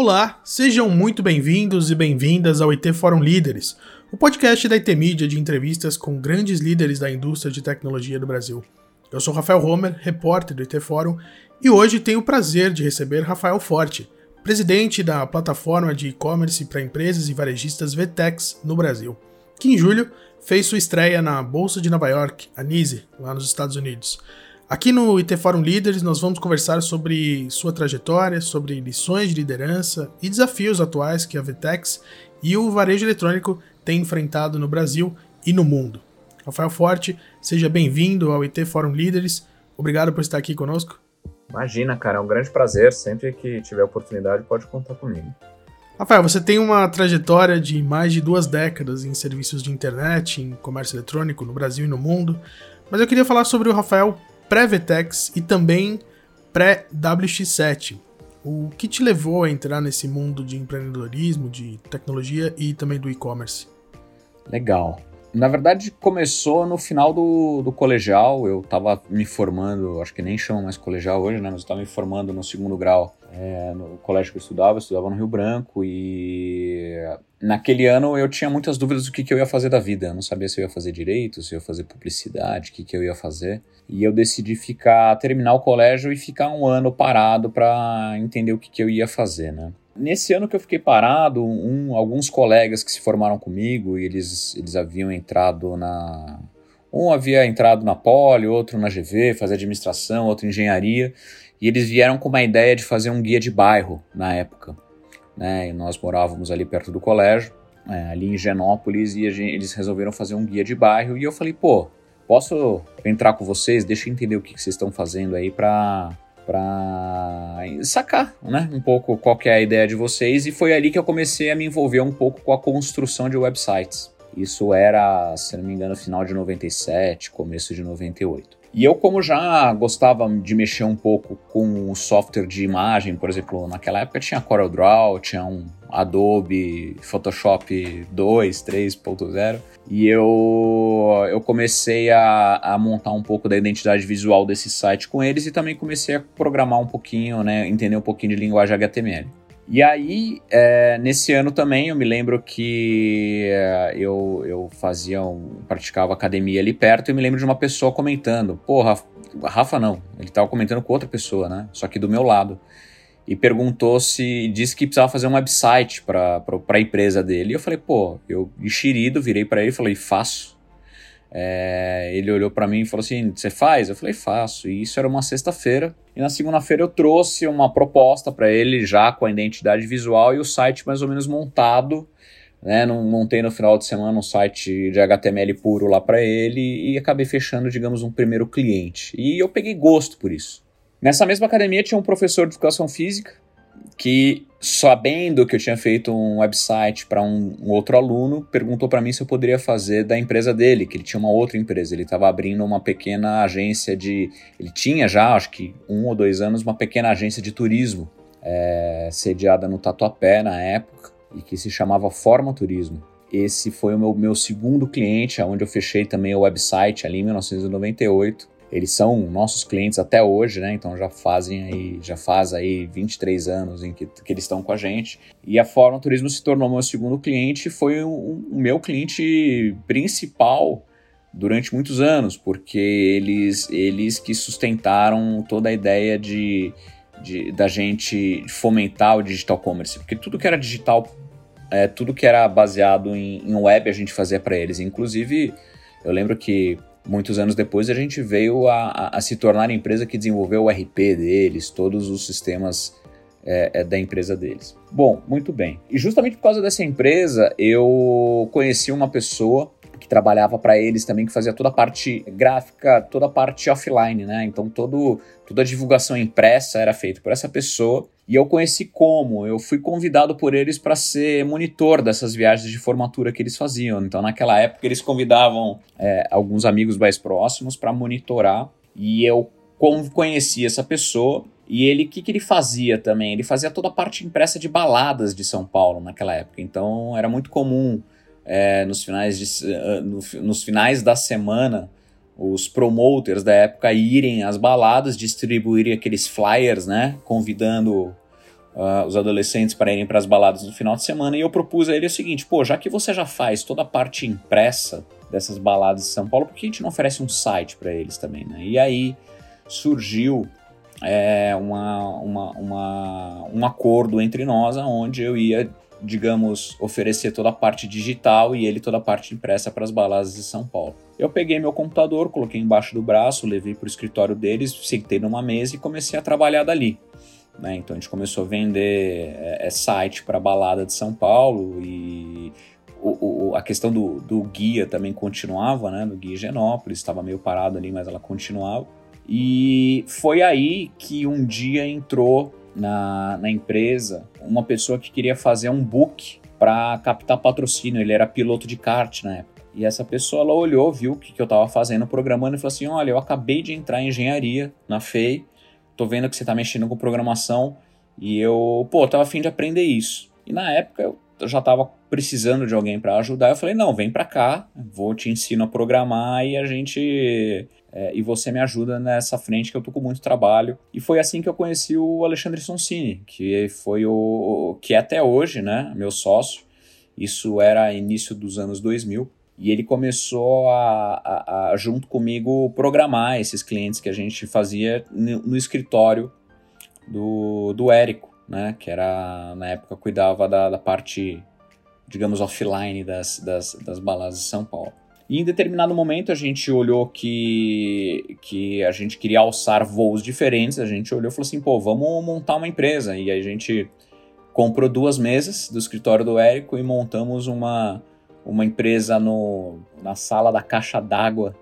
Olá, sejam muito bem-vindos e bem-vindas ao IT Forum Líderes, o podcast da IT Media de entrevistas com grandes líderes da indústria de tecnologia do Brasil. Eu sou Rafael Homer, repórter do IT Forum, e hoje tenho o prazer de receber Rafael Forte, presidente da plataforma de e-commerce para empresas e varejistas Vtex no Brasil, que em julho fez sua estreia na Bolsa de Nova York, a NYSE, lá nos Estados Unidos. Aqui no IT Forum Líderes nós vamos conversar sobre sua trajetória, sobre lições de liderança e desafios atuais que a Vtex e o varejo eletrônico têm enfrentado no Brasil e no mundo. Rafael Forte, seja bem-vindo ao IT Forum Líderes. Obrigado por estar aqui conosco. Imagina, cara, é um grande prazer. Sempre que tiver oportunidade, pode contar comigo. Rafael, você tem uma trajetória de mais de duas décadas em serviços de internet, em comércio eletrônico no Brasil e no mundo, mas eu queria falar sobre o Rafael pré-VTEX e também pré-WX7. O que te levou a entrar nesse mundo de empreendedorismo, de tecnologia e também do e-commerce? Legal. Na verdade, começou no final do, do colegial. Eu estava me formando, acho que nem chama mais colegial hoje, né? Mas eu estava me formando no segundo grau é, no colégio que eu estudava. Eu estudava no Rio Branco e naquele ano eu tinha muitas dúvidas do que, que eu ia fazer da vida. Eu não sabia se eu ia fazer direito, se eu ia fazer publicidade, o que, que eu ia fazer. E eu decidi ficar, terminar o colégio e ficar um ano parado para entender o que, que eu ia fazer, né? Nesse ano que eu fiquei parado, um, alguns colegas que se formaram comigo, e eles, eles haviam entrado na. Um havia entrado na Poli, outro na GV, fazer administração, outro engenharia, e eles vieram com uma ideia de fazer um guia de bairro na época. Né? E nós morávamos ali perto do colégio, é, ali em Genópolis, e gente, eles resolveram fazer um guia de bairro, e eu falei, pô, posso entrar com vocês? Deixa eu entender o que, que vocês estão fazendo aí para para sacar, né, um pouco qual é a ideia de vocês e foi ali que eu comecei a me envolver um pouco com a construção de websites. Isso era, se não me engano, final de 97, começo de 98. E eu, como já gostava de mexer um pouco com o software de imagem, por exemplo, naquela época tinha CorelDRAW, tinha um Adobe Photoshop 2, 3.0, e eu, eu comecei a, a montar um pouco da identidade visual desse site com eles e também comecei a programar um pouquinho, né, entender um pouquinho de linguagem HTML. E aí, é, nesse ano também, eu me lembro que é, eu, eu fazia, um, praticava academia ali perto e me lembro de uma pessoa comentando, pô, Rafa, Rafa não, ele estava comentando com outra pessoa, né, só que do meu lado, e perguntou se, disse que precisava fazer um website para a empresa dele, e eu falei, pô, eu enxerido, virei para ele e falei, faço. É, ele olhou para mim e falou assim: Você faz? Eu falei: Faço. E isso era uma sexta-feira. E na segunda-feira eu trouxe uma proposta para ele, já com a identidade visual e o site mais ou menos montado. Né? Não montei no final de semana um site de HTML puro lá para ele e acabei fechando, digamos, um primeiro cliente. E eu peguei gosto por isso. Nessa mesma academia tinha um professor de educação física que, sabendo que eu tinha feito um website para um, um, outro aluno, perguntou para mim se eu poderia fazer da empresa dele, que ele tinha uma outra empresa. Ele estava abrindo uma pequena agência de. Ele tinha já, acho que um ou dois anos, uma pequena agência de turismo, é, sediada no Tatuapé na época, e que se chamava Forma Turismo. Esse foi o meu, meu segundo cliente, onde eu fechei também o website ali em 1998. Eles são nossos clientes até hoje, né? Então já fazem aí, já faz aí 23 anos em que, que eles estão com a gente. E a Fórmula Turismo se tornou meu segundo cliente, foi o, o meu cliente principal durante muitos anos, porque eles, eles que sustentaram toda a ideia de, de da gente fomentar o digital commerce, porque tudo que era digital, é, tudo que era baseado em, em web a gente fazia para eles. Inclusive, eu lembro que muitos anos depois, a gente veio a, a, a se tornar a empresa que desenvolveu o RP deles, todos os sistemas é, é, da empresa deles. Bom, muito bem. E justamente por causa dessa empresa, eu conheci uma pessoa que trabalhava para eles também, que fazia toda a parte gráfica, toda a parte offline, né? Então todo, toda a divulgação impressa era feita por essa pessoa. E eu conheci como, eu fui convidado por eles para ser monitor dessas viagens de formatura que eles faziam. Então naquela época eles convidavam é, alguns amigos mais próximos para monitorar. E eu conheci essa pessoa e ele, o que, que ele fazia também? Ele fazia toda a parte impressa de baladas de São Paulo naquela época. Então era muito comum é, nos, finais de, uh, no, nos finais da semana, os promoters da época irem às baladas, distribuírem aqueles flyers, né, convidando uh, os adolescentes para irem para as baladas no final de semana e eu propus a ele o seguinte: pô, já que você já faz toda a parte impressa dessas baladas de São Paulo, por que a gente não oferece um site para eles também, né? E aí surgiu é, uma, uma, uma, um acordo entre nós, onde eu ia, digamos, oferecer toda a parte digital e ele toda a parte impressa para as baladas de São Paulo. Eu peguei meu computador, coloquei embaixo do braço, levei para o escritório deles, sentei numa mesa e comecei a trabalhar dali. Né? Então a gente começou a vender é, site para balada de São Paulo e o, o, a questão do, do, guia também continuava, né? Do guia Genópolis, estava meio parado ali, mas ela continuava. E foi aí que um dia entrou na, na empresa uma pessoa que queria fazer um book para captar patrocínio. Ele era piloto de kart na época. E essa pessoa ela olhou, viu o que, que eu estava fazendo, programando, e falou assim: Olha, eu acabei de entrar em engenharia na FEI, tô vendo que você está mexendo com programação, e eu, pô, tava afim de aprender isso. E na época eu já estava precisando de alguém para ajudar. Eu falei: não, vem para cá, vou te ensino a programar e a gente. É, e você me ajuda nessa frente que eu tô com muito trabalho. E foi assim que eu conheci o Alexandre Sonsini, que foi o. que é até hoje, né, meu sócio. Isso era início dos anos 2000. E ele começou a, a, a, junto comigo, programar esses clientes que a gente fazia no, no escritório do, do Érico né, que era, na época, cuidava da, da parte, digamos, offline das, das, das baladas de São Paulo. E em determinado momento a gente olhou que, que a gente queria alçar voos diferentes, a gente olhou e falou assim, pô, vamos montar uma empresa. E aí a gente comprou duas mesas do escritório do Érico e montamos uma, uma empresa no, na sala da caixa d'água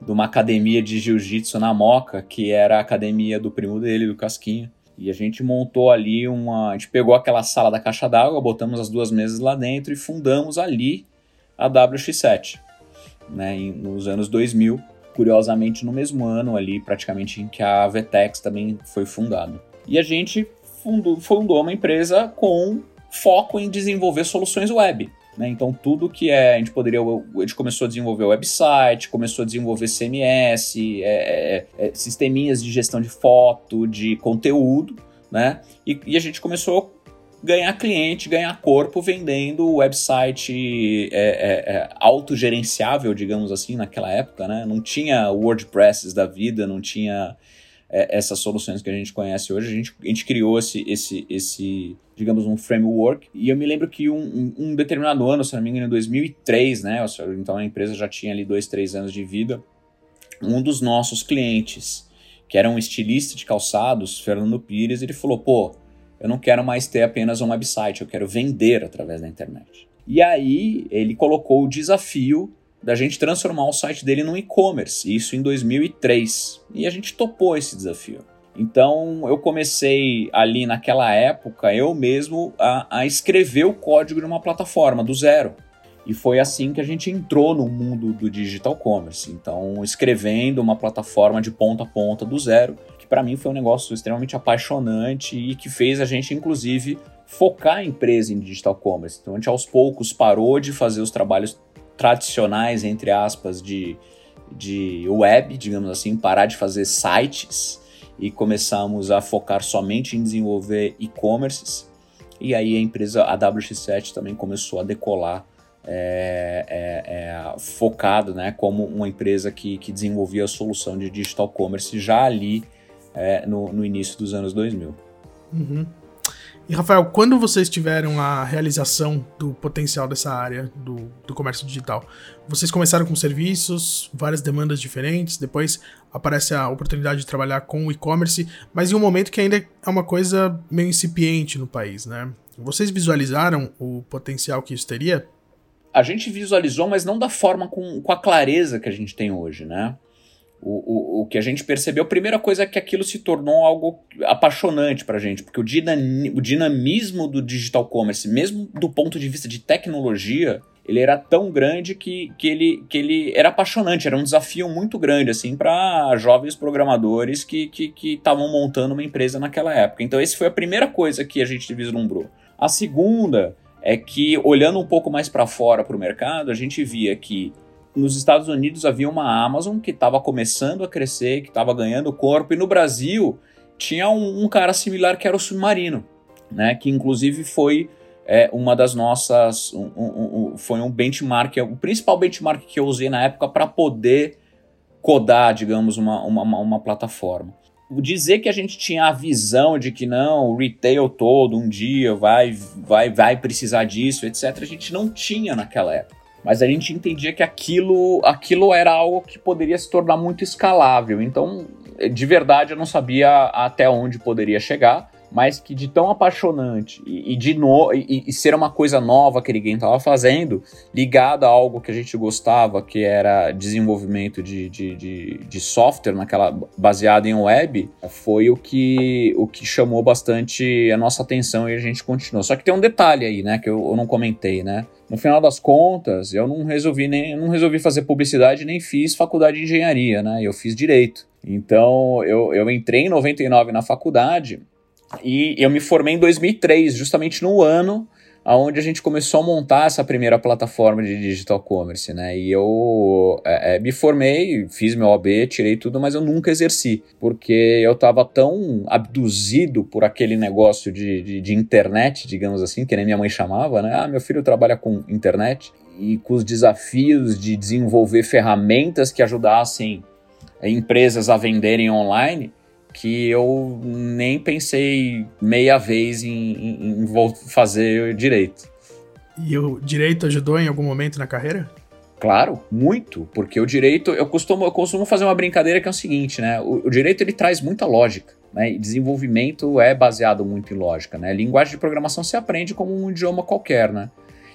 de uma academia de jiu-jitsu na Moca, que era a academia do primo dele, do Casquinha. E a gente montou ali uma. A gente pegou aquela sala da caixa d'água, botamos as duas mesas lá dentro e fundamos ali a WX7, né, nos anos 2000. Curiosamente, no mesmo ano ali, praticamente, em que a Vetex também foi fundada. E a gente fundou, fundou uma empresa com foco em desenvolver soluções web. Né? Então, tudo que é. A gente poderia. A gente começou a desenvolver website, começou a desenvolver CMS, é, é, é, sisteminhas de gestão de foto, de conteúdo, né? E, e, a gente começou ganhar cliente, ganhar corpo vendendo website é, é, é, autogerenciável, digamos assim, naquela época, né? Não tinha WordPress da vida, não tinha é, essas soluções que a gente conhece hoje. A gente, a gente criou esse, esse, esse, digamos, um framework. E eu me lembro que um, um, um determinado ano, se não me engano, em 2003, né? Então a empresa já tinha ali dois, três anos de vida. Um dos nossos clientes, que era um estilista de calçados, Fernando Pires, ele falou: pô, eu não quero mais ter apenas um website, eu quero vender através da internet. E aí ele colocou o desafio da gente transformar o site dele num e-commerce, isso em 2003. E a gente topou esse desafio. Então eu comecei ali naquela época, eu mesmo, a, a, escrever o código de uma plataforma do zero. E foi assim que a gente entrou no mundo do digital commerce. Então, escrevendo uma plataforma de ponta a ponta do zero, que para mim foi um negócio extremamente apaixonante e que fez a gente, inclusive, focar a empresa em digital commerce. Então, a gente aos poucos parou de fazer os trabalhos tradicionais, entre aspas, de, de web, digamos assim, parar de fazer sites e começamos a focar somente em desenvolver e-commerces. E aí a empresa, a WX7 também começou a decolar é, é, é, focado né, como uma empresa que, que desenvolvia a solução de digital commerce já ali é, no, no início dos anos 2000. Uhum. E Rafael, quando vocês tiveram a realização do potencial dessa área do, do comércio digital, vocês começaram com serviços, várias demandas diferentes, depois aparece a oportunidade de trabalhar com o e-commerce, mas em um momento que ainda é uma coisa meio incipiente no país, né? Vocês visualizaram o potencial que isso teria? A gente visualizou, mas não da forma com, com a clareza que a gente tem hoje, né? O, o, o que a gente percebeu, a primeira coisa é que aquilo se tornou algo apaixonante para a gente, porque o, o dinamismo do digital commerce, mesmo do ponto de vista de tecnologia, ele era tão grande que, que, ele, que ele era apaixonante, era um desafio muito grande assim para jovens programadores que estavam que, que montando uma empresa naquela época. Então, essa foi a primeira coisa que a gente vislumbrou. A segunda é que, olhando um pouco mais para fora para o mercado, a gente via que nos Estados Unidos havia uma Amazon que estava começando a crescer, que estava ganhando corpo, e no Brasil tinha um, um, cara similar que era o Submarino. né, que inclusive foi é, uma das nossas. Um, um, foi um benchmark, o principal benchmark que eu usei na época para poder codar, digamos, uma, uma, uma plataforma dizer que a gente tinha a visão de que não, o retail todo um dia vai, vai, vai precisar disso, etc., a gente não tinha naquela época. Mas a gente entendia que aquilo, aquilo era algo que poderia se tornar muito escalável. Então, de verdade, eu não sabia até onde poderia chegar mas que de tão apaixonante e, e de no, e, e, ser uma coisa nova que ninguém estava fazendo, ligado a algo que a gente gostava, que era desenvolvimento de, de, de, de, software naquela baseado em web, foi o que, o que chamou bastante a nossa atenção e a gente continuou. Só que tem um detalhe aí, né, que eu, eu não comentei, né? No final das contas, eu não resolvi nem não resolvi fazer publicidade nem fiz faculdade de engenharia, né? Eu fiz direito. Então, eu, eu entrei em 99 na faculdade e eu me formei em 2003, justamente no ano onde a gente começou a montar essa primeira plataforma de digital commerce, né? E eu é, é, me formei, fiz meu OB, tirei tudo, mas eu nunca exerci, porque eu estava tão abduzido por aquele negócio de, de, de, internet, digamos assim, que nem minha mãe chamava, né? Ah, meu filho trabalha com internet, e com os desafios de desenvolver ferramentas que ajudassem empresas a venderem online que eu nem pensei meia vez em, em, em fazer direito. E o direito ajudou em algum momento na carreira? Claro, muito, porque o direito, eu costumo, eu costumo fazer uma brincadeira que é o seguinte, né? O, o direito ele traz muita lógica, né? E desenvolvimento é baseado muito em lógica, né? Linguagem de programação se aprende como um idioma qualquer, né?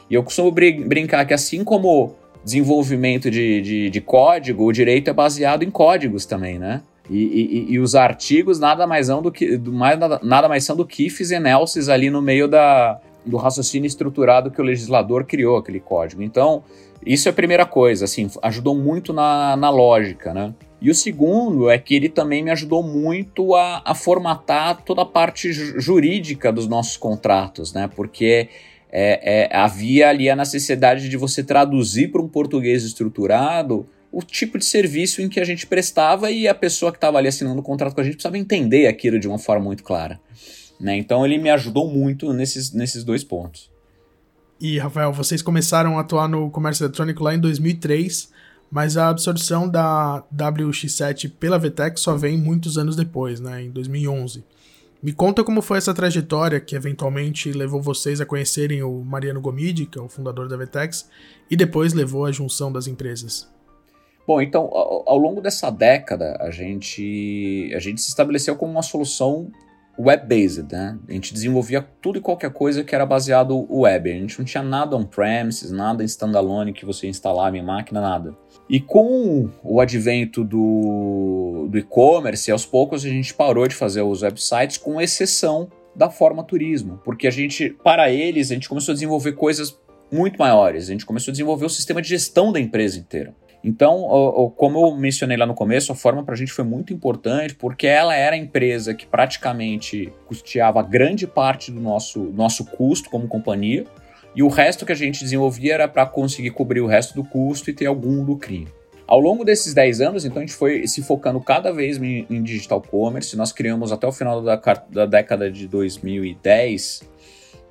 E eu costumo brin brincar que assim como desenvolvimento de, de, de código, o direito é baseado em códigos também, né? E, e, e, os artigos nada mais são do que do, mais, nada, nada, mais são do ifs e elses ali no meio da, do raciocínio estruturado que o legislador criou aquele código. Então, isso é a primeira coisa, assim, ajudou muito na, na lógica, né? E o segundo é que ele também me ajudou muito a, a formatar toda a parte jurídica dos nossos contratos, né? Porque é, é, havia ali a necessidade de você traduzir para um português estruturado o tipo de serviço em que a gente prestava e a pessoa que estava ali assinando o contrato com a gente precisava entender aquilo de uma forma muito clara. Né? Então ele me ajudou muito nesses, nesses dois pontos. E, Rafael, vocês começaram a atuar no comércio eletrônico lá em 2003, mas a absorção da WX7 pela VTEX só vem muitos anos depois, né, em 2011. Me conta como foi essa trajetória que eventualmente levou vocês a conhecerem o Mariano Gomide, que é o fundador da VTEX, e depois levou à junção das empresas. Bom, então, ao, longo dessa década, a gente, a gente se estabeleceu como uma solução web-based, né? A gente desenvolvia tudo e qualquer coisa que era baseado web. A gente não tinha nada on-premises, nada em standalone que você instalava em máquina, nada. E com o advento do, do e-commerce, aos poucos a gente parou de fazer os websites, com exceção da forma turismo, porque a gente, para eles, a gente começou a desenvolver coisas muito maiores. A gente começou a desenvolver o sistema de gestão da empresa inteira. Então, como eu mencionei lá no começo, a forma para a gente foi muito importante porque ela era a empresa que praticamente custeava grande parte do nosso, nosso custo como companhia e o resto que a gente desenvolvia era para conseguir cobrir o resto do custo e ter algum lucrinho. Ao longo desses 10 anos, então, a gente foi se focando cada vez em, em digital commerce. Nós criamos até o final da, da década de 2010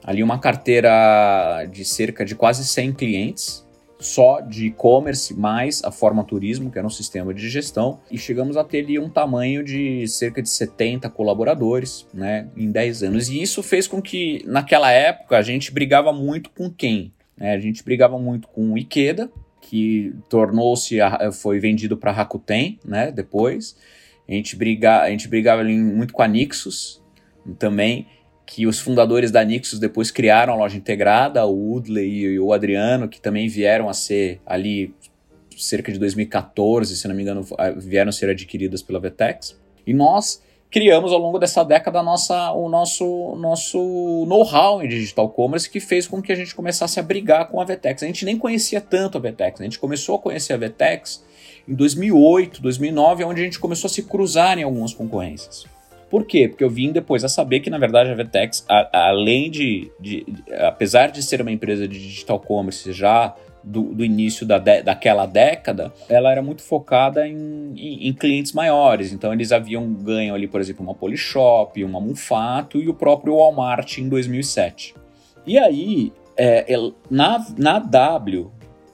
ali uma carteira de cerca de quase 100 clientes só de e-commerce mais a forma turismo, que era um sistema de gestão, e chegamos a ter ali um tamanho de cerca de 70 colaboradores, né, em 10 anos. E isso fez com que, naquela época, a gente brigava muito com quem? É, a gente brigava muito com o Ikeda, que tornou-se, foi vendido para Rakuten, né, depois. A gente, briga, a gente brigava ali muito com a Nixus também, que os fundadores da Nixus depois criaram a loja integrada, o Woodley e o Adriano, que também vieram a ser ali cerca de 2014, se não me engano, vieram a ser adquiridas pela Vetex. E nós criamos ao longo dessa década nossa, o nosso, nosso know-how em digital commerce que fez com que a gente começasse a brigar com a Vetex. A gente nem conhecia tanto a Vetex, a gente começou a conhecer a Vetex em 2008, 2009, onde a gente começou a se cruzar em algumas concorrências. Por quê? Porque eu vim depois a saber que, na verdade, a Vetex, a, a, além de, de, de, apesar de ser uma empresa de digital commerce já do, do início da de, daquela década, ela era muito focada em, em, em, clientes maiores. Então eles haviam ganho ali, por exemplo, uma Polishop, uma Munfato e o próprio Walmart em 2007. E aí, é, na, na W,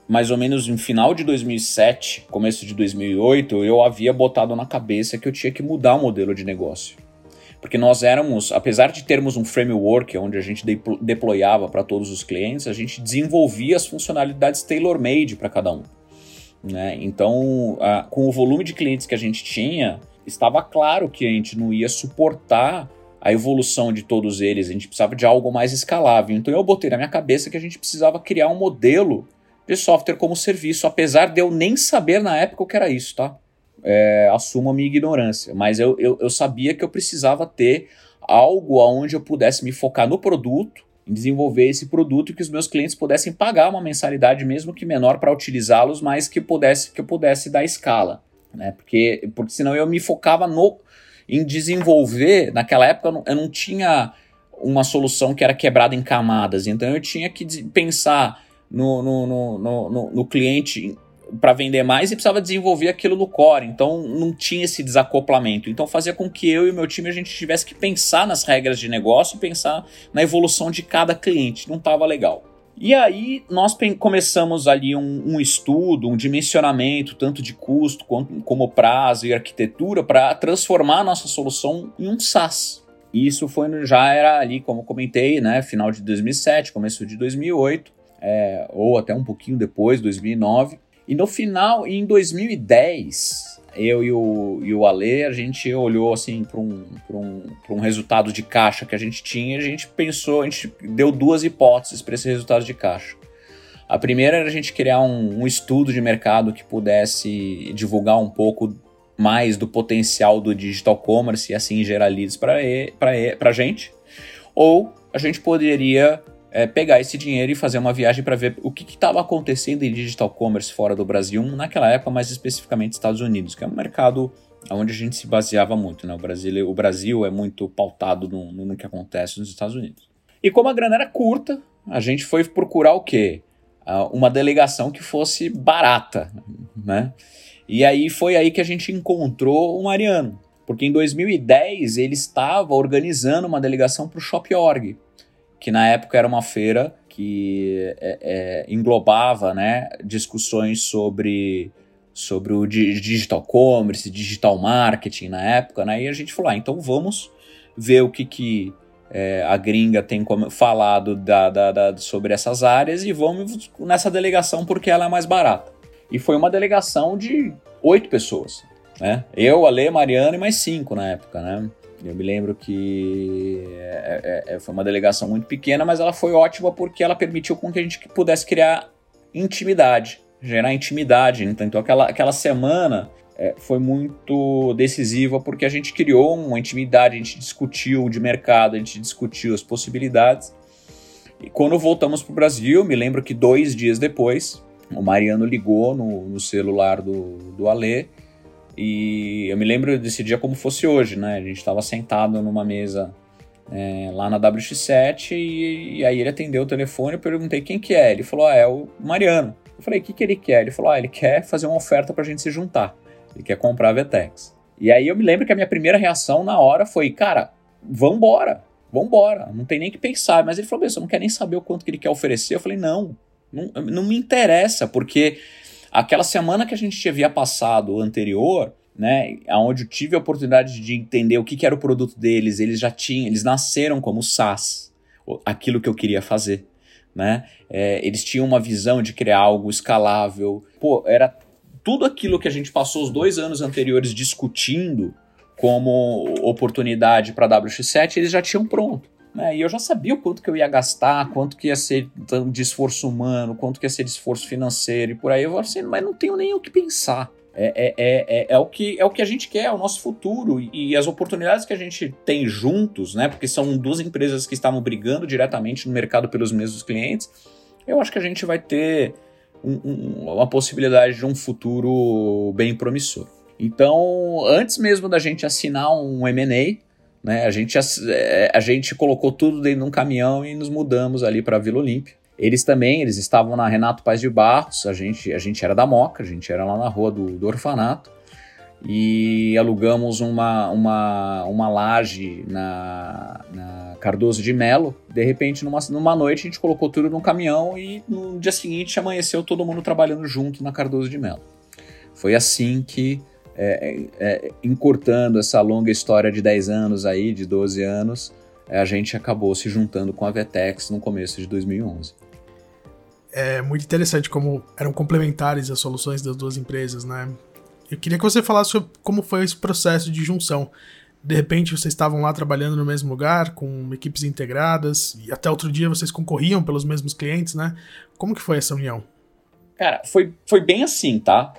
mais ou menos no final de 2007, começo de 2008, eu havia botado na cabeça que eu tinha que mudar o modelo de negócio. Porque nós éramos, apesar de termos um framework onde a gente deployava para todos os clientes, a gente desenvolvia as funcionalidades tailor-made para cada um. Né? Então, a, com o volume de clientes que a gente tinha, estava claro que a gente não ia suportar a evolução de todos eles, a gente precisava de algo mais escalável. Então eu botei na minha cabeça que a gente precisava criar um modelo de software como serviço, apesar de eu nem saber na época o que era isso, tá? É, assumo a minha ignorância, mas eu, eu, eu sabia que eu precisava ter algo onde eu pudesse me focar no produto, em desenvolver esse produto e que os meus clientes pudessem pagar uma mensalidade, mesmo que menor, para utilizá-los, mas que, pudesse, que eu pudesse dar escala. Né? Porque, porque senão eu me focava no, em desenvolver. Naquela época eu não, eu não tinha uma solução que era quebrada em camadas, então eu tinha que pensar no, no, no, no, no cliente para vender mais e precisava desenvolver aquilo no core. Então não tinha esse desacoplamento. Então fazia com que eu e meu time a gente tivesse que pensar nas regras de negócio e pensar na evolução de cada cliente. Não estava legal. E aí nós começamos ali um, um, estudo, um dimensionamento, tanto de custo quanto, como prazo e arquitetura, para transformar a nossa solução em um SaaS. E isso foi já era ali, como comentei, né, final de 2007, começo de 2008 é, ou até um pouquinho depois, 2009. E no final, em 2010, eu e o, e o Ale, a gente olhou assim para um, um, um resultado de caixa que a gente tinha a gente pensou, a gente deu duas hipóteses para esse resultado de caixa. A primeira era a gente criar um, um estudo de mercado que pudesse divulgar um pouco mais do potencial do digital commerce e assim gerar leads para a gente. Ou a gente poderia é, pegar esse dinheiro e fazer uma viagem para ver o que estava acontecendo em digital commerce fora do Brasil, naquela época, mais especificamente Estados Unidos, que é um mercado onde a gente se baseava muito. Né? O, Brasil, o Brasil é muito pautado no, no que acontece nos Estados Unidos. E como a grana era curta, a gente foi procurar o quê? uma delegação que fosse barata, né? E aí foi aí que a gente encontrou o Mariano, porque em 2010 ele estava organizando uma delegação para o Shop.org, que na época era uma feira que é, é, englobava né, discussões sobre, sobre o digital commerce, digital marketing na época, né, e a gente falou, ah, então vamos ver o que, que é, a gringa tem falado da, da, da, sobre essas áreas e vamos nessa delegação porque ela é mais barata. E foi uma delegação de oito pessoas, né? Eu, Ale, Mariana e mais cinco na época, né? Eu me lembro que é, é, é, foi uma delegação muito pequena, mas ela foi ótima porque ela permitiu com que a gente pudesse criar intimidade, gerar intimidade. Então, então aquela, aquela semana é, foi muito decisiva porque a gente criou uma intimidade, a gente discutiu de mercado, a gente discutiu as possibilidades. E quando voltamos para o Brasil, me lembro que dois dias depois, o Mariano ligou no, no celular do, do Alê e eu me lembro desse dia como fosse hoje, né? A gente estava sentado numa mesa é, lá na WX7 e, e, aí ele atendeu o telefone e eu perguntei quem que é. Ele falou, ah, é o Mariano. Eu falei, o que, que ele quer? Ele falou, ah, ele quer fazer uma oferta pra gente se juntar. Ele quer comprar a Vetex. E aí eu me lembro que a minha primeira reação na hora foi, cara, vambora, vambora, não tem nem que pensar. Mas ele falou, você não quer nem saber o quanto que ele quer oferecer? Eu falei, não, não, não me interessa, porque Aquela semana que a gente havia passado anterior, né, onde eu tive a oportunidade de entender o que, que era o produto deles, eles já tinham, eles nasceram como SaaS, aquilo que eu queria fazer, né? É, eles tinham uma visão de criar algo escalável. Pô, era tudo aquilo que a gente passou os dois anos anteriores discutindo como oportunidade para a WX7, eles já tinham pronto. Né? E eu já sabia o quanto que eu ia gastar, quanto que ia ser de esforço humano, quanto que ia ser de esforço financeiro e por aí. Eu falei assim, mas não tenho nem o que pensar. É, é, é, é, é, o que, é o que a gente quer, é o nosso futuro. E as oportunidades que a gente tem juntos, né? Porque são duas empresas que estavam brigando diretamente no mercado pelos mesmos clientes. Eu acho que a gente vai ter um, um, uma possibilidade de um futuro bem promissor. Então, antes mesmo da gente assinar um M&A, né? A, gente, a, é, a gente colocou tudo dentro de um caminhão e nos mudamos ali para Vila Olímpia. Eles também, eles estavam na Renato Paz de Barros, a gente, a gente era da Moca, a gente era lá na rua do, do orfanato, e alugamos uma, uma, uma laje na, na Cardoso de Melo. De repente, numa, numa noite, a gente colocou tudo num caminhão e no dia seguinte amanheceu todo mundo trabalhando junto na Cardoso de Melo. Foi assim que, é, é encurtando essa longa história de 10 anos aí, de 12 anos, a gente acabou se juntando com a Vetex no começo de 2011 é muito interessante como eram complementares as soluções das duas empresas, né? Eu queria que você falasse sobre como foi esse processo de junção. De repente vocês estavam lá trabalhando no mesmo lugar, com equipes integradas, e até outro dia vocês concorriam pelos mesmos clientes, né? Como que foi essa união? Cara, foi, foi bem assim, tá?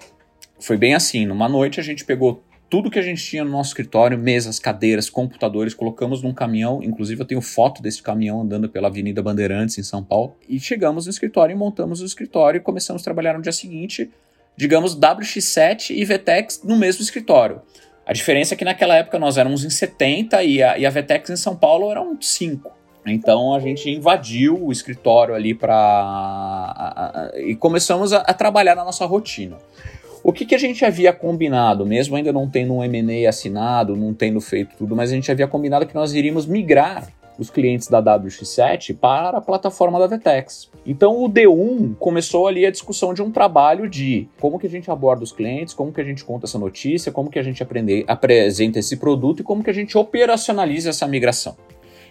Foi bem assim. Numa noite a gente pegou tudo que a gente tinha no nosso escritório, mesas, cadeiras, computadores, colocamos num caminhão. Inclusive, eu tenho foto desse caminhão andando pela Avenida Bandeirantes, em São Paulo. E chegamos no escritório e montamos o escritório e começamos a trabalhar no dia seguinte, digamos, WX7 e VTEX no mesmo escritório. A diferença é que naquela época nós éramos em 70 e a, e a VTEX em São Paulo eram 5. Então a gente invadiu o escritório ali para. E começamos a, a trabalhar na nossa rotina. O que, que a gente havia combinado, mesmo ainda não tendo um M&A assinado, não tendo feito tudo, mas a gente havia combinado que nós iríamos migrar os clientes da WX7 para a plataforma da Vetex. Então o D1 começou ali a discussão de um trabalho de como que a gente aborda os clientes, como que a gente conta essa notícia, como que a gente aprende, apresenta esse produto e como que a gente operacionaliza essa migração.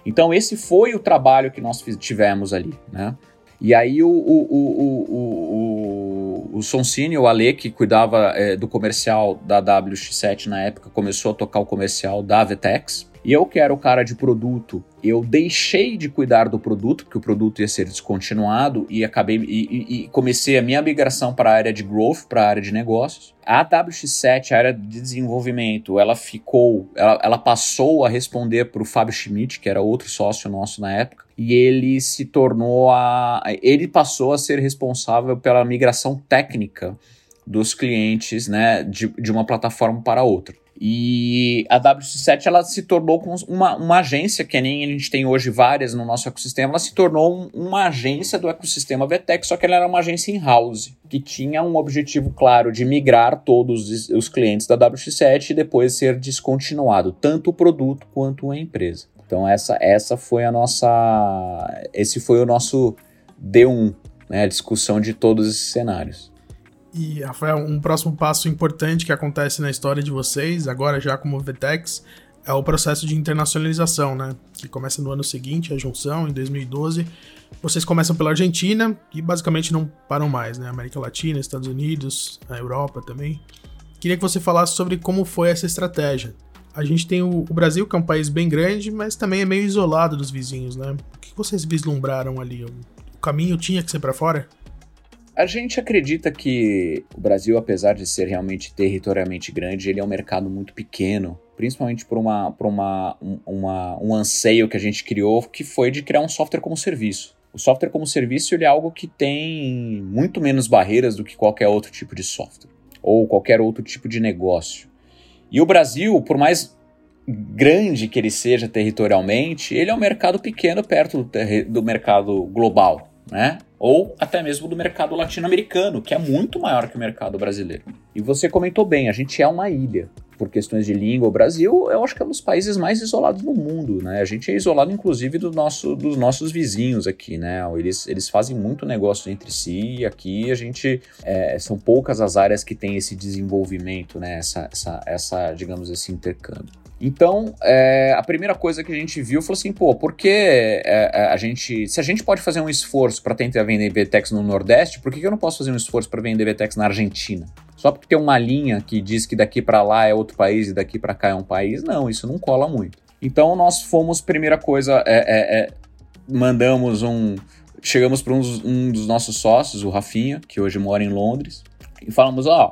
Então esse foi o trabalho que nós tivemos ali, né? E aí o, o, o, o, o Sonsini, o Ale, que cuidava é, do comercial da WX7 na época, começou a tocar o comercial da Vetex. E eu que era o cara de produto, eu deixei de cuidar do produto, porque o produto ia ser descontinuado, e acabei e, e, e comecei a minha migração para a área de growth, para a área de negócios. A WX7, a área de desenvolvimento, ela ficou, ela, ela passou a responder para o Fábio Schmidt, que era outro sócio nosso na época, e ele se tornou a. Ele passou a ser responsável pela migração técnica dos clientes né, de, de uma plataforma para outra. E a WC7 ela se tornou uma, uma agência, que nem a gente tem hoje várias no nosso ecossistema, ela se tornou um, uma agência do ecossistema VTEC, só que ela era uma agência in-house, que tinha um objetivo claro de migrar todos os clientes da WX7 e depois ser descontinuado, tanto o produto quanto a empresa. Então essa, essa foi a nossa. Esse foi o nosso D1, né? A discussão de todos esses cenários. E, Rafael, um próximo passo importante que acontece na história de vocês, agora já como VTEX, é o processo de internacionalização, né? Que começa no ano seguinte, a junção, em 2012. Vocês começam pela Argentina e basicamente não param mais, né? América Latina, Estados Unidos, a Europa também. Queria que você falasse sobre como foi essa estratégia. A gente tem o, o Brasil, que é um país bem grande, mas também é meio isolado dos vizinhos, né? O que vocês vislumbraram ali? O caminho tinha que ser para fora? A gente acredita que o Brasil, apesar de ser realmente territorialmente grande, ele é um mercado muito pequeno, principalmente por, uma, por uma, um, uma, um anseio que a gente criou, que foi de criar um software como serviço. O software como serviço ele é algo que tem muito menos barreiras do que qualquer outro tipo de software, ou qualquer outro tipo de negócio. E o Brasil, por mais grande que ele seja territorialmente, ele é um mercado pequeno perto do, do mercado global, né? ou até mesmo do mercado latino-americano, que é muito maior que o mercado brasileiro. E você comentou bem, a gente é uma ilha. Por questões de língua, o Brasil, eu acho que é um dos países mais isolados do mundo, né? A gente é isolado, inclusive, do nosso, dos nossos vizinhos aqui, né? Eles, eles fazem muito negócio entre si e aqui a gente... É, são poucas as áreas que têm esse desenvolvimento, né? Essa, essa, essa digamos, esse intercâmbio. Então, é, a primeira coisa que a gente viu foi assim, pô, por que é, é, a gente. Se a gente pode fazer um esforço para tentar vender VTEX no Nordeste, por que, que eu não posso fazer um esforço para vender VTEX na Argentina? Só porque tem uma linha que diz que daqui para lá é outro país e daqui para cá é um país? Não, isso não cola muito. Então, nós fomos, primeira coisa, é, é, é mandamos um. Chegamos para um, um, dos nossos sócios, o Rafinha, que hoje mora em Londres, e falamos: ó,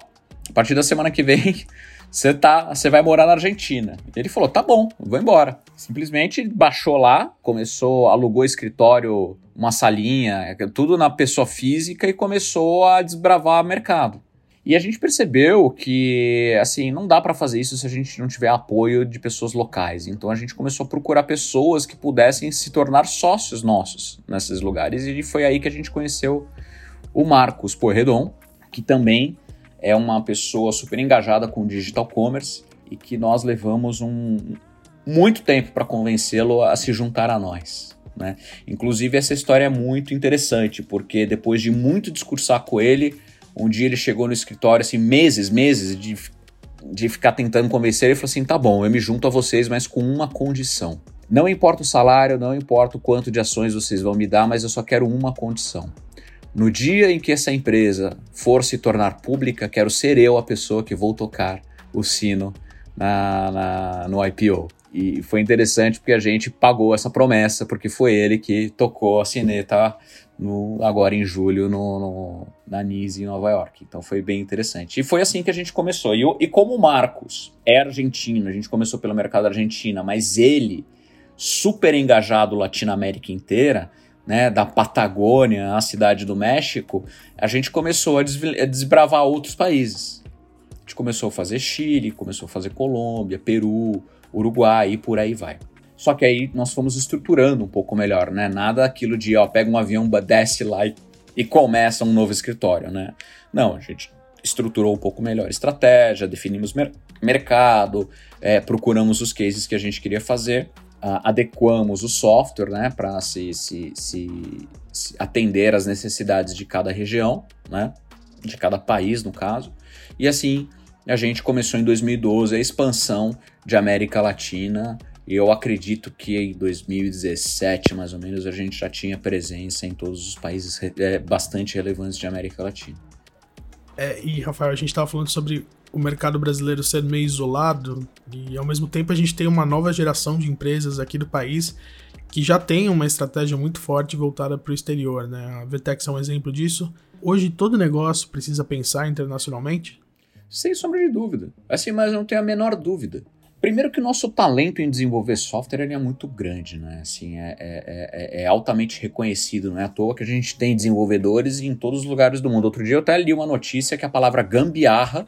a partir da semana que vem você tá, você vai morar na Argentina. Ele falou: "Tá bom, vou embora". Simplesmente baixou lá, começou, alugou escritório, uma salinha, tudo na pessoa física e começou a desbravar mercado. E a gente percebeu que, assim, não dá para fazer isso se a gente não tiver apoio de pessoas locais. Então a gente começou a procurar pessoas que pudessem se tornar sócios nossos nesses lugares. E foi aí que a gente conheceu o Marcos Porredon, que também é uma pessoa super engajada com digital commerce e que nós levamos um, muito tempo para convencê-lo a se juntar a nós. Né? Inclusive, essa história é muito interessante, porque depois de muito discursar com ele, um dia ele chegou no escritório, assim, meses, meses de, de ficar tentando convencer, ele falou assim: tá bom, eu me junto a vocês, mas com uma condição. Não importa o salário, não importa o quanto de ações vocês vão me dar, mas eu só quero uma condição. No dia em que essa empresa for se tornar pública, quero ser eu a pessoa que vou tocar o sino na, na, no IPO. E foi interessante porque a gente pagou essa promessa, porque foi ele que tocou a sineta no, agora em julho no, no, na NISE em Nova York. Então foi bem interessante. E foi assim que a gente começou. E, e como o Marcos é argentino, a gente começou pelo mercado argentino, mas ele, super engajado Latinoamérica inteira, né, da Patagônia à cidade do México, a gente começou a, a desbravar outros países. A gente começou a fazer Chile, começou a fazer Colômbia, Peru, Uruguai e por aí vai. Só que aí nós fomos estruturando um pouco melhor, né? Nada aquilo de, ó, pega um avião, desce lá e, e começa um novo escritório, né? Não, a gente estruturou um pouco melhor a estratégia, definimos mer mercado, é, procuramos os cases que a gente queria fazer, uh, adequamos o software, né, para se, se, se, se atender às necessidades de cada região, né, de cada país, no caso, e assim a gente começou em 2012 a expansão de América Latina eu acredito que em 2017, mais ou menos, a gente já tinha presença em todos os países é, bastante relevantes de América Latina. É, e, Rafael, a gente estava falando sobre o mercado brasileiro ser meio isolado e, ao mesmo tempo, a gente tem uma nova geração de empresas aqui do país que já tem uma estratégia muito forte voltada para o exterior, né? A Vertex é um exemplo disso. Hoje, todo negócio precisa pensar internacionalmente? Sem sombra de dúvida. Assim, mas não tenho a menor dúvida. Primeiro que o nosso talento em desenvolver software é muito grande, né? Assim, é, é, é, é, altamente reconhecido, não é à toa que a gente tem desenvolvedores em todos os lugares do mundo. Outro dia eu até li uma notícia que a palavra gambiarra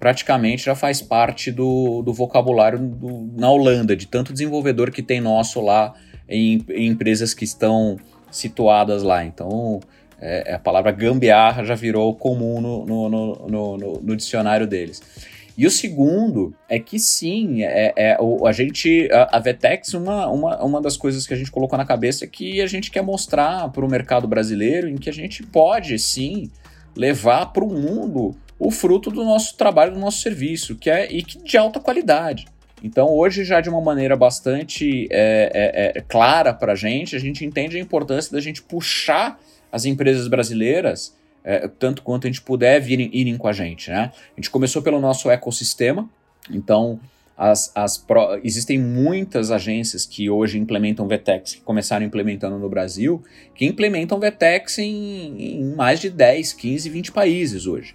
praticamente já faz parte do, do vocabulário do, na Holanda, de tanto desenvolvedor que tem nosso lá em, em empresas que estão situadas lá. Então, é, a palavra gambiarra já virou comum no, no, no, no dicionário deles. E o segundo é que sim, é, é a gente, a, a Vetex, uma, uma, uma das coisas que a gente colocou na cabeça é que a gente quer mostrar para o mercado brasileiro em que a gente pode sim levar para o mundo o fruto do nosso trabalho, do nosso serviço, que é e que de alta qualidade. Então, hoje, já de uma maneira bastante é, é, é clara para a gente, a gente entende a importância da gente puxar as empresas brasileiras é, tanto quanto a gente puder virem, irem com a gente. Né? A gente começou pelo nosso ecossistema, então as, as pro, existem muitas agências que hoje implementam VTEX, que começaram implementando no Brasil, que implementam VTEX em, em mais de 10, 15, 20 países hoje.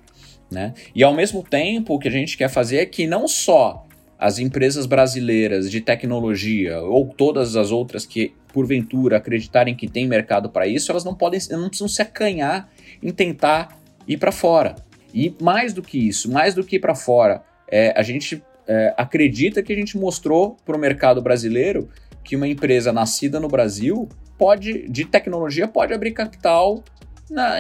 Né? E ao mesmo tempo, o que a gente quer fazer é que não só as empresas brasileiras de tecnologia ou todas as outras que porventura acreditarem que tem mercado para isso, elas não podem, não precisam se acanhar em tentar ir para fora. E mais do que isso, mais do que ir para fora, é, a gente é, acredita que a gente mostrou para o mercado brasileiro que uma empresa nascida no Brasil pode, de tecnologia, pode abrir capital na,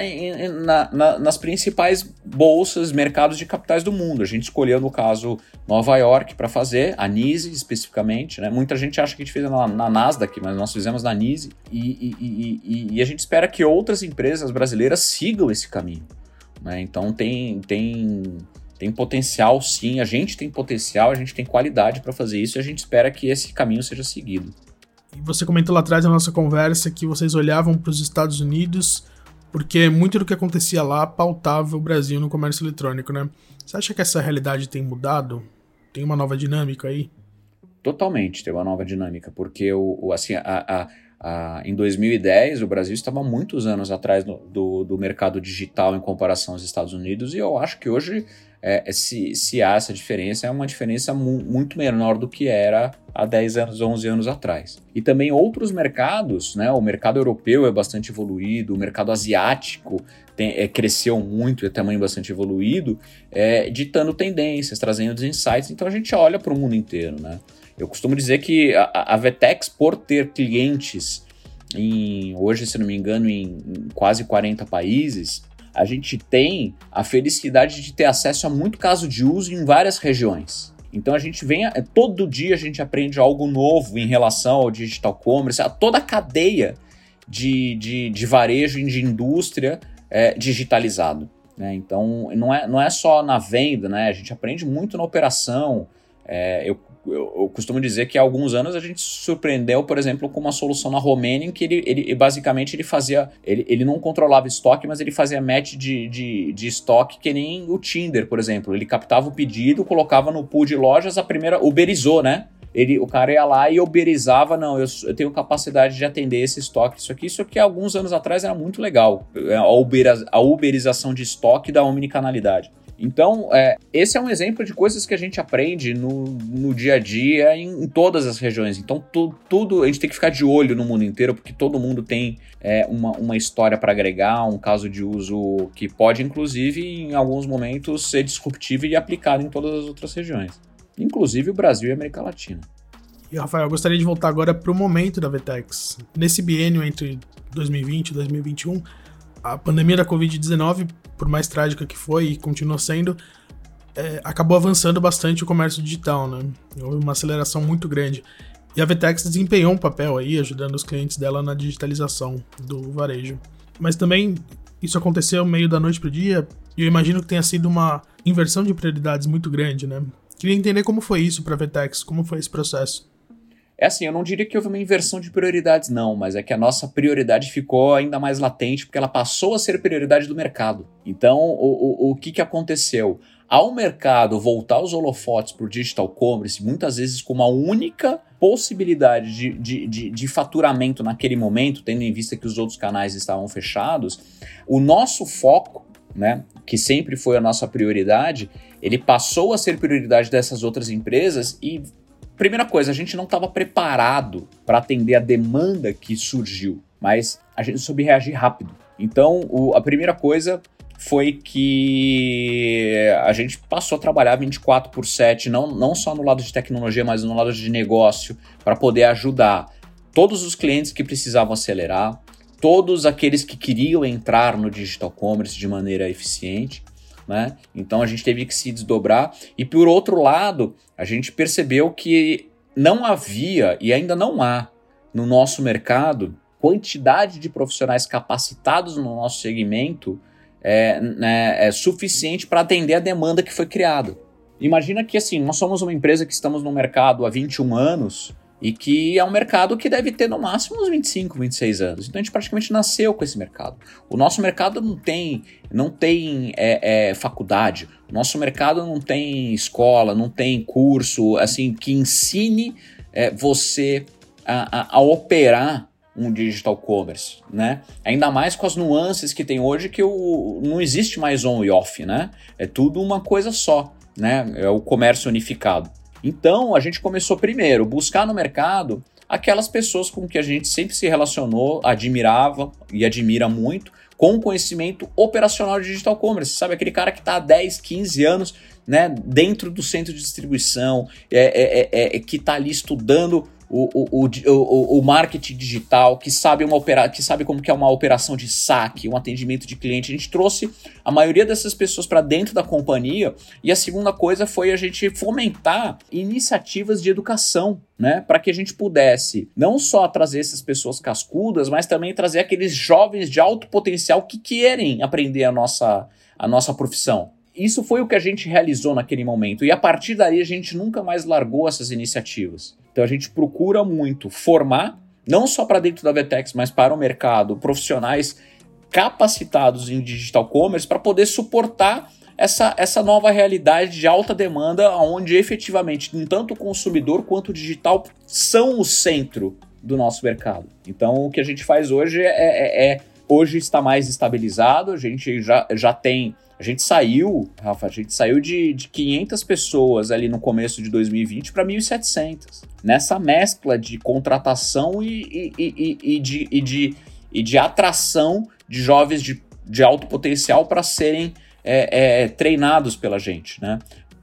na, na, nas principais bolsas, mercados de capitais do mundo. A gente escolheu, no caso, Nova York para fazer, a NISE especificamente. Né? Muita gente acha que a gente fez na, na Nasdaq, mas nós fizemos na NISE. E, e, e, e, a gente espera que outras empresas brasileiras sigam esse caminho. Né? Então tem, tem, tem potencial sim, a gente tem potencial, a gente tem qualidade para fazer isso e a gente espera que esse caminho seja seguido. E você comentou lá atrás na nossa conversa que vocês olhavam para os Estados Unidos porque muito do que acontecia lá pautava o Brasil no comércio eletrônico, né? Você acha que essa realidade tem mudado? Tem uma nova dinâmica aí? Totalmente, tem uma nova dinâmica, porque o, o assim, a, a, a, em 2010 o Brasil estava muitos anos atrás do, do, do, mercado digital em comparação aos Estados Unidos e eu acho que hoje é, se, se há essa diferença, é uma diferença mu muito menor do que era há 10 anos, 11 anos atrás. E também outros mercados, né? O mercado europeu é bastante evoluído, o mercado asiático tem, é, cresceu muito, é também bastante evoluído, é, ditando tendências, trazendo insights. Então a gente olha para o mundo inteiro, né? Eu costumo dizer que a, a Vetex, por ter clientes em, hoje, se não me engano, em, em quase 40 países, a gente tem a felicidade de ter acesso a muito caso de uso em várias regiões. Então a gente vem, todo dia a gente aprende algo novo em relação ao digital commerce, a toda a cadeia de, de, de varejo e de indústria é, digitalizado. Né? Então não é, não é só na venda, né? a gente aprende muito na operação. É, eu eu, eu, costumo dizer que há alguns anos a gente surpreendeu, por exemplo, com uma solução na Romênia em que ele, ele basicamente ele fazia. Ele, ele não controlava estoque, mas ele fazia match de, de, de estoque que nem o Tinder, por exemplo. Ele captava o pedido, colocava no pool de lojas, a primeira. Uberizou, né? Ele, o cara ia lá e uberizava, não, eu, eu, tenho capacidade de atender esse estoque, isso aqui, isso aqui alguns anos atrás era muito legal, a, uber, a uberização de estoque da omnicanalidade. Então, é, esse é um exemplo de coisas que a gente aprende no, no dia a dia em, em todas as regiões. Então, tu, tudo a gente tem que ficar de olho no mundo inteiro, porque todo mundo tem é, uma, uma história para agregar, um caso de uso que pode, inclusive, em alguns momentos, ser disruptivo e aplicado em todas as outras regiões, inclusive o Brasil e a América Latina. E, Rafael, eu gostaria de voltar agora para o momento da Vetex. Nesse biênio entre 2020 e 2021, a pandemia da Covid-19 por mais trágica que foi e continua sendo, é, acabou avançando bastante o comércio digital, né? Houve uma aceleração muito grande. E a Vtex desempenhou um papel aí, ajudando os clientes dela na digitalização do varejo. Mas também isso aconteceu meio da noite pro dia, e eu imagino que tenha sido uma inversão de prioridades muito grande, né? Queria entender como foi isso para a Vtex, como foi esse processo. É assim, eu não diria que houve uma inversão de prioridades, não, mas é que a nossa prioridade ficou ainda mais latente porque ela passou a ser prioridade do mercado. Então, o, o, o que, que aconteceu? Ao mercado voltar os holofotes por digital commerce, muitas vezes com uma única possibilidade de, de, de, de, faturamento naquele momento, tendo em vista que os outros canais estavam fechados, o nosso foco, né, que sempre foi a nossa prioridade, ele passou a ser prioridade dessas outras empresas e Primeira coisa, a gente não estava preparado para atender a demanda que surgiu, mas a gente soube reagir rápido. Então, o, a primeira coisa foi que a gente passou a trabalhar 24 por 7, não, não só no lado de tecnologia, mas no lado de negócio, para poder ajudar todos os clientes que precisavam acelerar, todos aqueles que queriam entrar no digital commerce de maneira eficiente né? Então a gente teve que se desdobrar. E por outro lado, a gente percebeu que não havia e ainda não há no nosso mercado quantidade de profissionais capacitados no nosso segmento é, né, é suficiente para atender a demanda que foi criada. Imagina que assim, nós somos uma empresa que estamos no mercado há 21 anos e que é um mercado que deve ter no máximo uns 25, 26 anos. Então a gente praticamente nasceu com esse mercado. O nosso mercado não tem, não tem é, é, faculdade, o nosso mercado não tem escola, não tem curso assim que ensine é, você a, a, a, operar um digital commerce, né? Ainda mais com as nuances que tem hoje que o, não existe mais on e off, né? É tudo uma coisa só, né? É o comércio unificado. Então, a gente começou primeiro buscar no mercado aquelas pessoas com que a gente sempre se relacionou, admirava e admira muito, com conhecimento operacional de digital commerce, sabe? Aquele cara que está há 10, 15 anos né, dentro do centro de distribuição, é, é, é, é que está ali estudando o, o, o, o, marketing digital, que sabe, uma opera, que sabe como que é uma operação de saque, um atendimento de cliente. A gente trouxe a maioria dessas pessoas para dentro da companhia. E a segunda coisa foi a gente fomentar iniciativas de educação, né? Para que a gente pudesse não só trazer essas pessoas cascudas, mas também trazer aqueles jovens de alto potencial que querem aprender a nossa, a nossa profissão isso foi o que a gente realizou naquele momento. E a partir daí a gente nunca mais largou essas iniciativas. Então a gente procura muito formar, não só para dentro da Vetex, mas para o mercado, profissionais capacitados em digital commerce para poder suportar essa, essa nova realidade de alta demanda, onde efetivamente tanto o consumidor quanto o digital são o centro do nosso mercado. Então o que a gente faz hoje é, é, é hoje está mais estabilizado, a gente já, já tem A gente saiu, Rafa, a gente saiu de, de 500 pessoas ali no começo de 2020 para 1.700. Nessa mescla de contratação e, e, e, de, e, de, e de atração de jovens de, de alto potencial para serem é, é, treinados pela gente, né?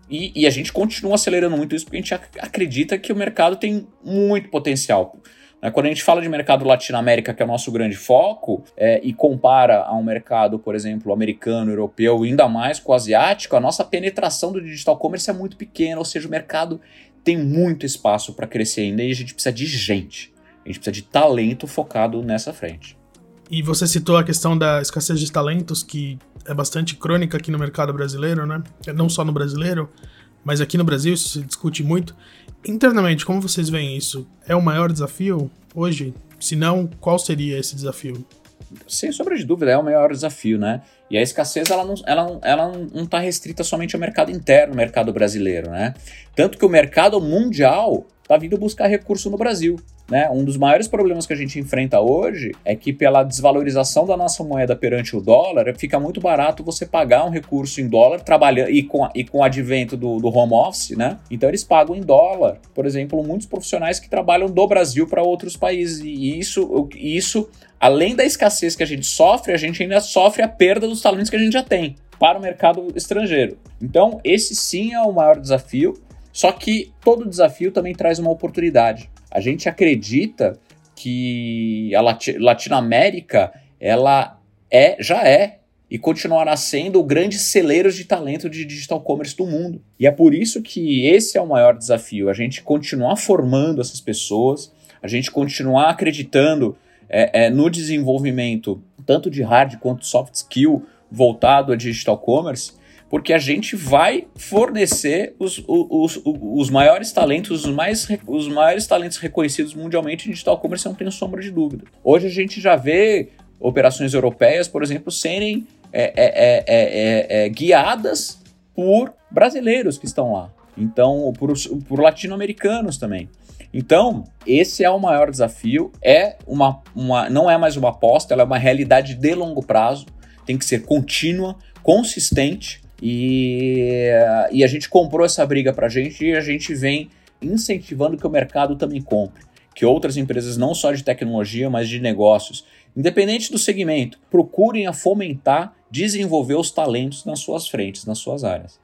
E, e, a gente continua acelerando muito isso porque a gente acredita que o mercado tem muito potencial. Né? Quando a gente fala de mercado Latino-América, que é o nosso grande foco, é, e compara a um mercado, por exemplo, americano, europeu, ainda mais com o asiático, a nossa penetração do digital commerce é muito pequena, ou seja, o mercado tem muito espaço para crescer ainda e a gente precisa de gente. A gente precisa de talento focado nessa frente. E você citou a questão da escassez de talentos, que é bastante crônica aqui no mercado brasileiro, né? Não só no brasileiro, mas aqui no Brasil isso se discute muito. Internamente, como vocês veem isso? É o maior desafio hoje? Se não, qual seria esse desafio? Sem sombra de dúvida, é o maior desafio, né? E a escassez ela não está ela, ela não tá restrita somente ao mercado interno, mercado brasileiro, né? Tanto que o mercado mundial está vindo buscar recurso no Brasil. Né? Um dos maiores problemas que a gente enfrenta hoje é que, pela desvalorização da nossa moeda perante o dólar, fica muito barato você pagar um recurso em dólar trabalhando e com, e com o advento do, do home office, né? Então eles pagam em dólar. Por exemplo, muitos profissionais que trabalham do Brasil para outros países. E isso, isso, além da escassez que a gente sofre, a gente ainda sofre a perda dos talentos que a gente já tem para o mercado estrangeiro. Então, esse sim é o maior desafio. Só que todo desafio também traz uma oportunidade. A gente acredita que a Latinoamérica ela é, já é e continuará sendo o grande celeiro de talento de digital commerce do mundo. E é por isso que esse é o maior desafio, a gente continuar formando essas pessoas, a gente continuar acreditando é, é, no desenvolvimento tanto de hard quanto soft skill voltado a digital commerce porque a gente vai fornecer os, os, os, os maiores talentos, os, mais, os maiores talentos reconhecidos mundialmente em digital commerce, não tenho sombra de dúvida. Hoje a gente já vê operações europeias, por exemplo, serem é, é, é, guiadas por brasileiros que estão lá. Então, por, por latino-americanos também. Então, esse é o maior desafio. É uma, uma, não é mais uma aposta, ela é uma realidade de longo prazo. Tem que ser contínua, consistente e, e a gente comprou essa briga para a gente e a gente vem incentivando que o mercado também compre. Que outras empresas, não só de tecnologia, mas de negócios, independente do segmento, procurem a fomentar, desenvolver os talentos nas suas frentes, nas suas áreas.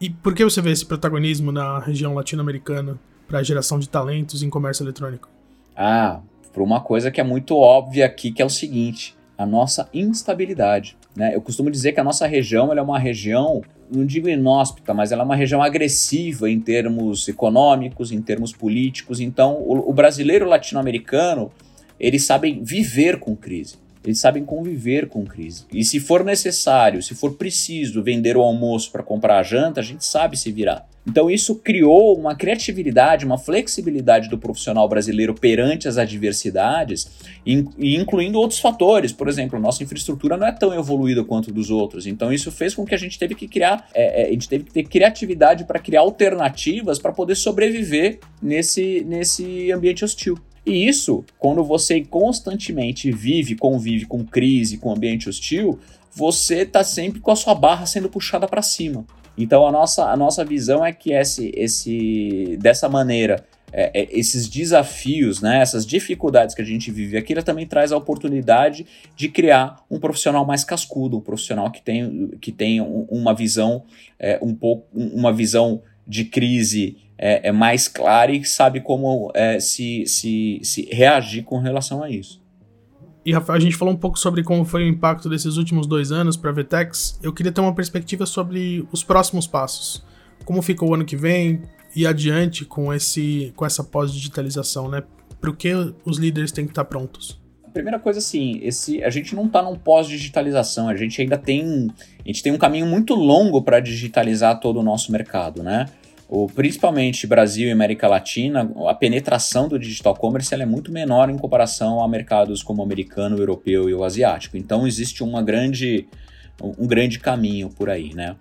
E por que você vê esse protagonismo na região latino-americana para a geração de talentos em comércio eletrônico? Ah, por uma coisa que é muito óbvia aqui, que é o seguinte: a nossa instabilidade. Né? Eu costumo dizer que a nossa região é uma região, não digo inóspita, mas ela é uma região agressiva em termos econômicos, em termos políticos. Então, o, o brasileiro latino-americano, eles sabem viver com crise. Eles sabem conviver com crise. E se for necessário, se for preciso vender o almoço para comprar a janta, a gente sabe se virar. Então isso criou uma criatividade, uma flexibilidade do profissional brasileiro perante as adversidades, incluindo outros fatores. Por exemplo, nossa infraestrutura não é tão evoluída quanto dos outros. Então isso fez com que a gente teve que criar, é, é, a gente teve que ter criatividade para criar alternativas para poder sobreviver nesse, nesse ambiente hostil. E isso, quando você constantemente vive, convive com crise, com ambiente hostil, você está sempre com a sua barra sendo puxada para cima. Então a nossa, a nossa visão é que esse, esse dessa maneira, é, é, esses desafios, né, essas dificuldades que a gente vive aqui, ela também traz a oportunidade de criar um profissional mais cascudo, um profissional que tem, que tem uma visão é, um pouco, uma visão de crise é, é mais clara e sabe como é, se, se, se reagir com relação a isso. E Rafael, a gente falou um pouco sobre como foi o impacto desses últimos dois anos para a Vtex. Eu queria ter uma perspectiva sobre os próximos passos. Como fica o ano que vem e adiante com, esse, com essa pós-digitalização, né? Para o que os líderes têm que estar prontos? Primeira coisa, assim, esse, a gente não está num pós-digitalização, a gente ainda tem, a gente tem um caminho muito longo para digitalizar todo o nosso mercado, né? o, principalmente Brasil e América Latina, a penetração do digital commerce é muito menor em comparação a mercados como o americano, o europeu e o asiático. Então existe uma grande, um grande caminho por aí, né?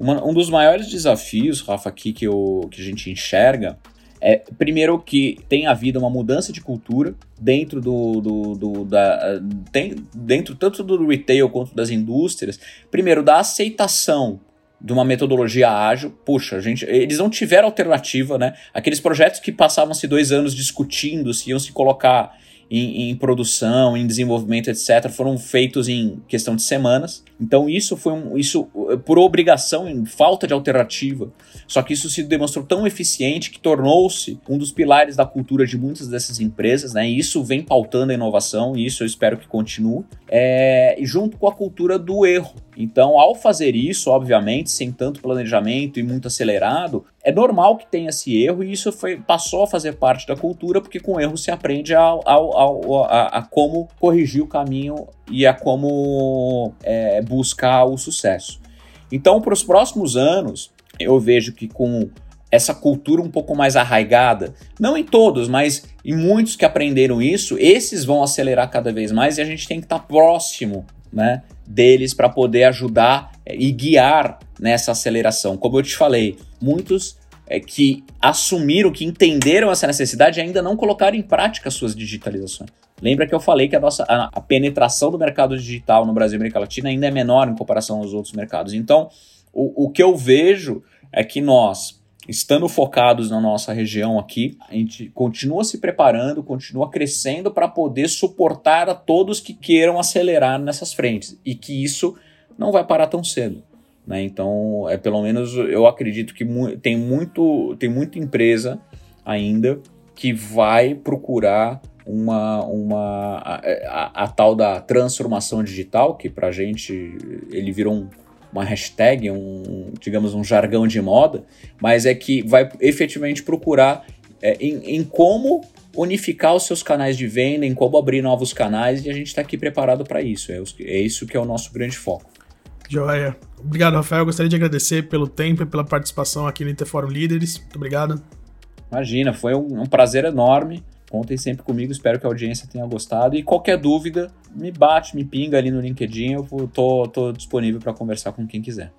Uma, um dos maiores desafios, Rafa, aqui que, eu, que a gente enxerga É, primeiro que tem havido uma mudança de cultura dentro do, do, do da, tem, dentro tanto do retail quanto das indústrias. Primeiro da aceitação de uma metodologia ágil. Puxa, gente, eles não tiveram alternativa, né? Aqueles projetos que passavam-se dois anos discutindo se iam se colocar em, em, produção, em desenvolvimento, etc., foram feitos em questão de semanas. Então isso foi um, isso por obrigação, em falta de alternativa. Só que isso se demonstrou tão eficiente que tornou-se um dos pilares da cultura de muitas dessas empresas, né? E isso vem pautando a inovação e isso eu espero que continue. É, junto com a cultura do erro. Então, ao fazer isso, obviamente, sem tanto planejamento e muito acelerado, é normal que tenha esse erro e isso foi, passou a fazer parte da cultura, porque com erro se aprende a, a, como corrigir o caminho e a como é, buscar o sucesso. Então, para os próximos anos, eu vejo que com essa cultura um pouco mais arraigada, não em todos, mas em muitos que aprenderam isso, esses vão acelerar cada vez mais e a gente tem que estar próximo né, deles para poder ajudar é, e guiar nessa aceleração. Como eu te falei, muitos é, que assumiram, que entenderam essa necessidade ainda não colocaram em prática suas digitalizações. Lembra que eu falei que a nossa a, a penetração do mercado digital no Brasil e América Latina ainda é menor em comparação aos outros mercados. Então, o, o que eu vejo é que nós, estando focados na nossa região aqui, a gente continua se preparando, continua crescendo para poder suportar a todos que queiram acelerar nessas frentes e que isso não vai parar tão cedo. Né? Então, é pelo menos eu acredito que mu tem, muito, tem muita empresa ainda que vai procurar uma, uma a, a, a tal da transformação digital, que para a gente ele virou um uma hashtag, um, digamos, um jargão de moda, mas é que vai efetivamente procurar é, em, em como unificar os seus canais de venda, em como abrir novos canais, e a gente está aqui preparado para isso. É, é isso que é o nosso grande foco. Joia. Obrigado, Rafael. Gostaria de agradecer pelo tempo e pela participação aqui no Interforum Líderes. Muito obrigado. Imagina, foi um, um prazer enorme. Contem sempre comigo, espero que a audiência tenha gostado. E qualquer dúvida, me bate, me pinga ali no LinkedIn, eu tô, tô disponível para conversar com quem quiser.